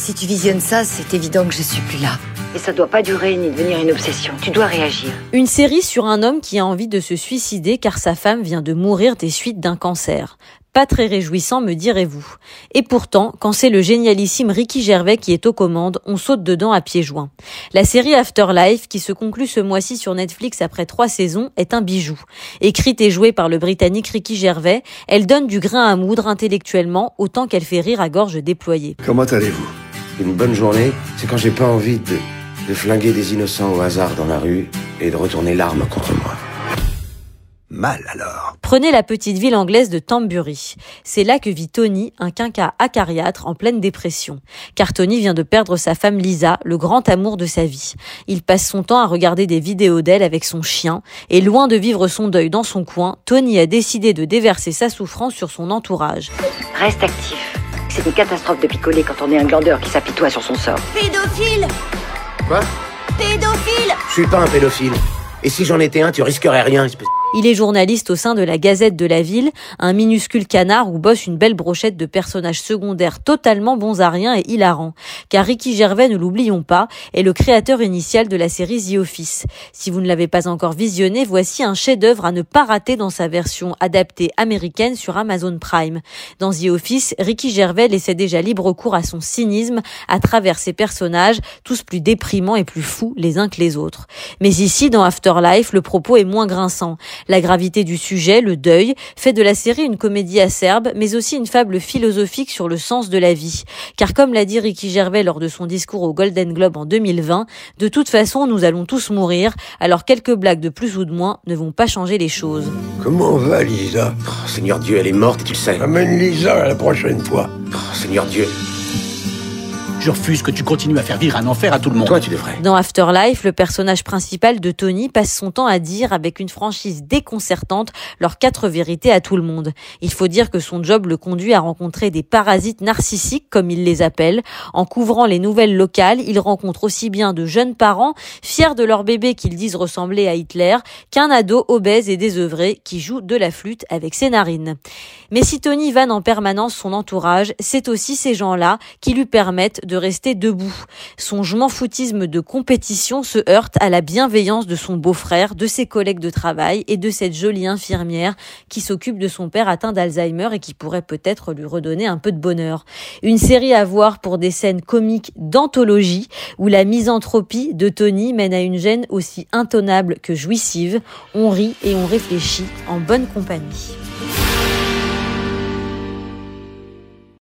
Si tu visionnes ça, c'est évident que je suis plus là. Et ça doit pas durer ni devenir une obsession. Tu dois réagir. Une série sur un homme qui a envie de se suicider car sa femme vient de mourir des suites d'un cancer. Pas très réjouissant, me direz-vous. Et pourtant, quand c'est le génialissime Ricky Gervais qui est aux commandes, on saute dedans à pieds joints. La série Afterlife, qui se conclut ce mois-ci sur Netflix après trois saisons, est un bijou. Écrite et jouée par le Britannique Ricky Gervais, elle donne du grain à moudre intellectuellement, autant qu'elle fait rire à gorge déployée. Comment allez-vous? Une bonne journée, c'est quand j'ai pas envie de, de flinguer des innocents au hasard dans la rue et de retourner l'arme contre moi. Mal alors. Prenez la petite ville anglaise de Tambury. C'est là que vit Tony, un quinca acariâtre en pleine dépression. Car Tony vient de perdre sa femme Lisa, le grand amour de sa vie. Il passe son temps à regarder des vidéos d'elle avec son chien, et loin de vivre son deuil dans son coin, Tony a décidé de déverser sa souffrance sur son entourage. Reste actif. C'est une catastrophe de picoler quand on est un glandeur qui s'apitoie sur son sort. Pédophile Quoi? Pédophile Je suis pas un pédophile. Et si j'en étais un, tu risquerais rien, espèce... Il est journaliste au sein de la Gazette de la Ville, un minuscule canard où bosse une belle brochette de personnages secondaires totalement bons à rien et hilarants. Car Ricky Gervais, ne l'oublions pas, est le créateur initial de la série The Office. Si vous ne l'avez pas encore visionné, voici un chef-d'œuvre à ne pas rater dans sa version adaptée américaine sur Amazon Prime. Dans The Office, Ricky Gervais laissait déjà libre cours à son cynisme à travers ses personnages, tous plus déprimants et plus fous les uns que les autres. Mais ici, dans Afterlife, le propos est moins grinçant. La gravité du sujet, le deuil, fait de la série une comédie acerbe, mais aussi une fable philosophique sur le sens de la vie. Car comme l'a dit Ricky Gervais lors de son discours au Golden Globe en 2020, de toute façon, nous allons tous mourir, alors quelques blagues de plus ou de moins ne vont pas changer les choses. Comment va Lisa? Oh, Seigneur Dieu, elle est morte tu le sais. Amène Lisa la prochaine fois. Oh, Seigneur Dieu. Je refuse que tu continues à faire vivre un enfer à tout le monde. Toi, tu devrais. Dans Afterlife, le personnage principal de Tony passe son temps à dire avec une franchise déconcertante leurs quatre vérités à tout le monde. Il faut dire que son job le conduit à rencontrer des parasites narcissiques, comme il les appelle. En couvrant les nouvelles locales, il rencontre aussi bien de jeunes parents, fiers de leur bébé qu'ils disent ressembler à Hitler, qu'un ado obèse et désœuvré qui joue de la flûte avec ses narines. Mais si Tony vanne en permanence son entourage, c'est aussi ces gens-là qui lui permettent de rester debout. Son je foutisme de compétition se heurte à la bienveillance de son beau-frère, de ses collègues de travail et de cette jolie infirmière qui s'occupe de son père atteint d'Alzheimer et qui pourrait peut-être lui redonner un peu de bonheur. Une série à voir pour des scènes comiques d'anthologie où la misanthropie de Tony mène à une gêne aussi intenable que jouissive. On rit et on réfléchit en bonne compagnie.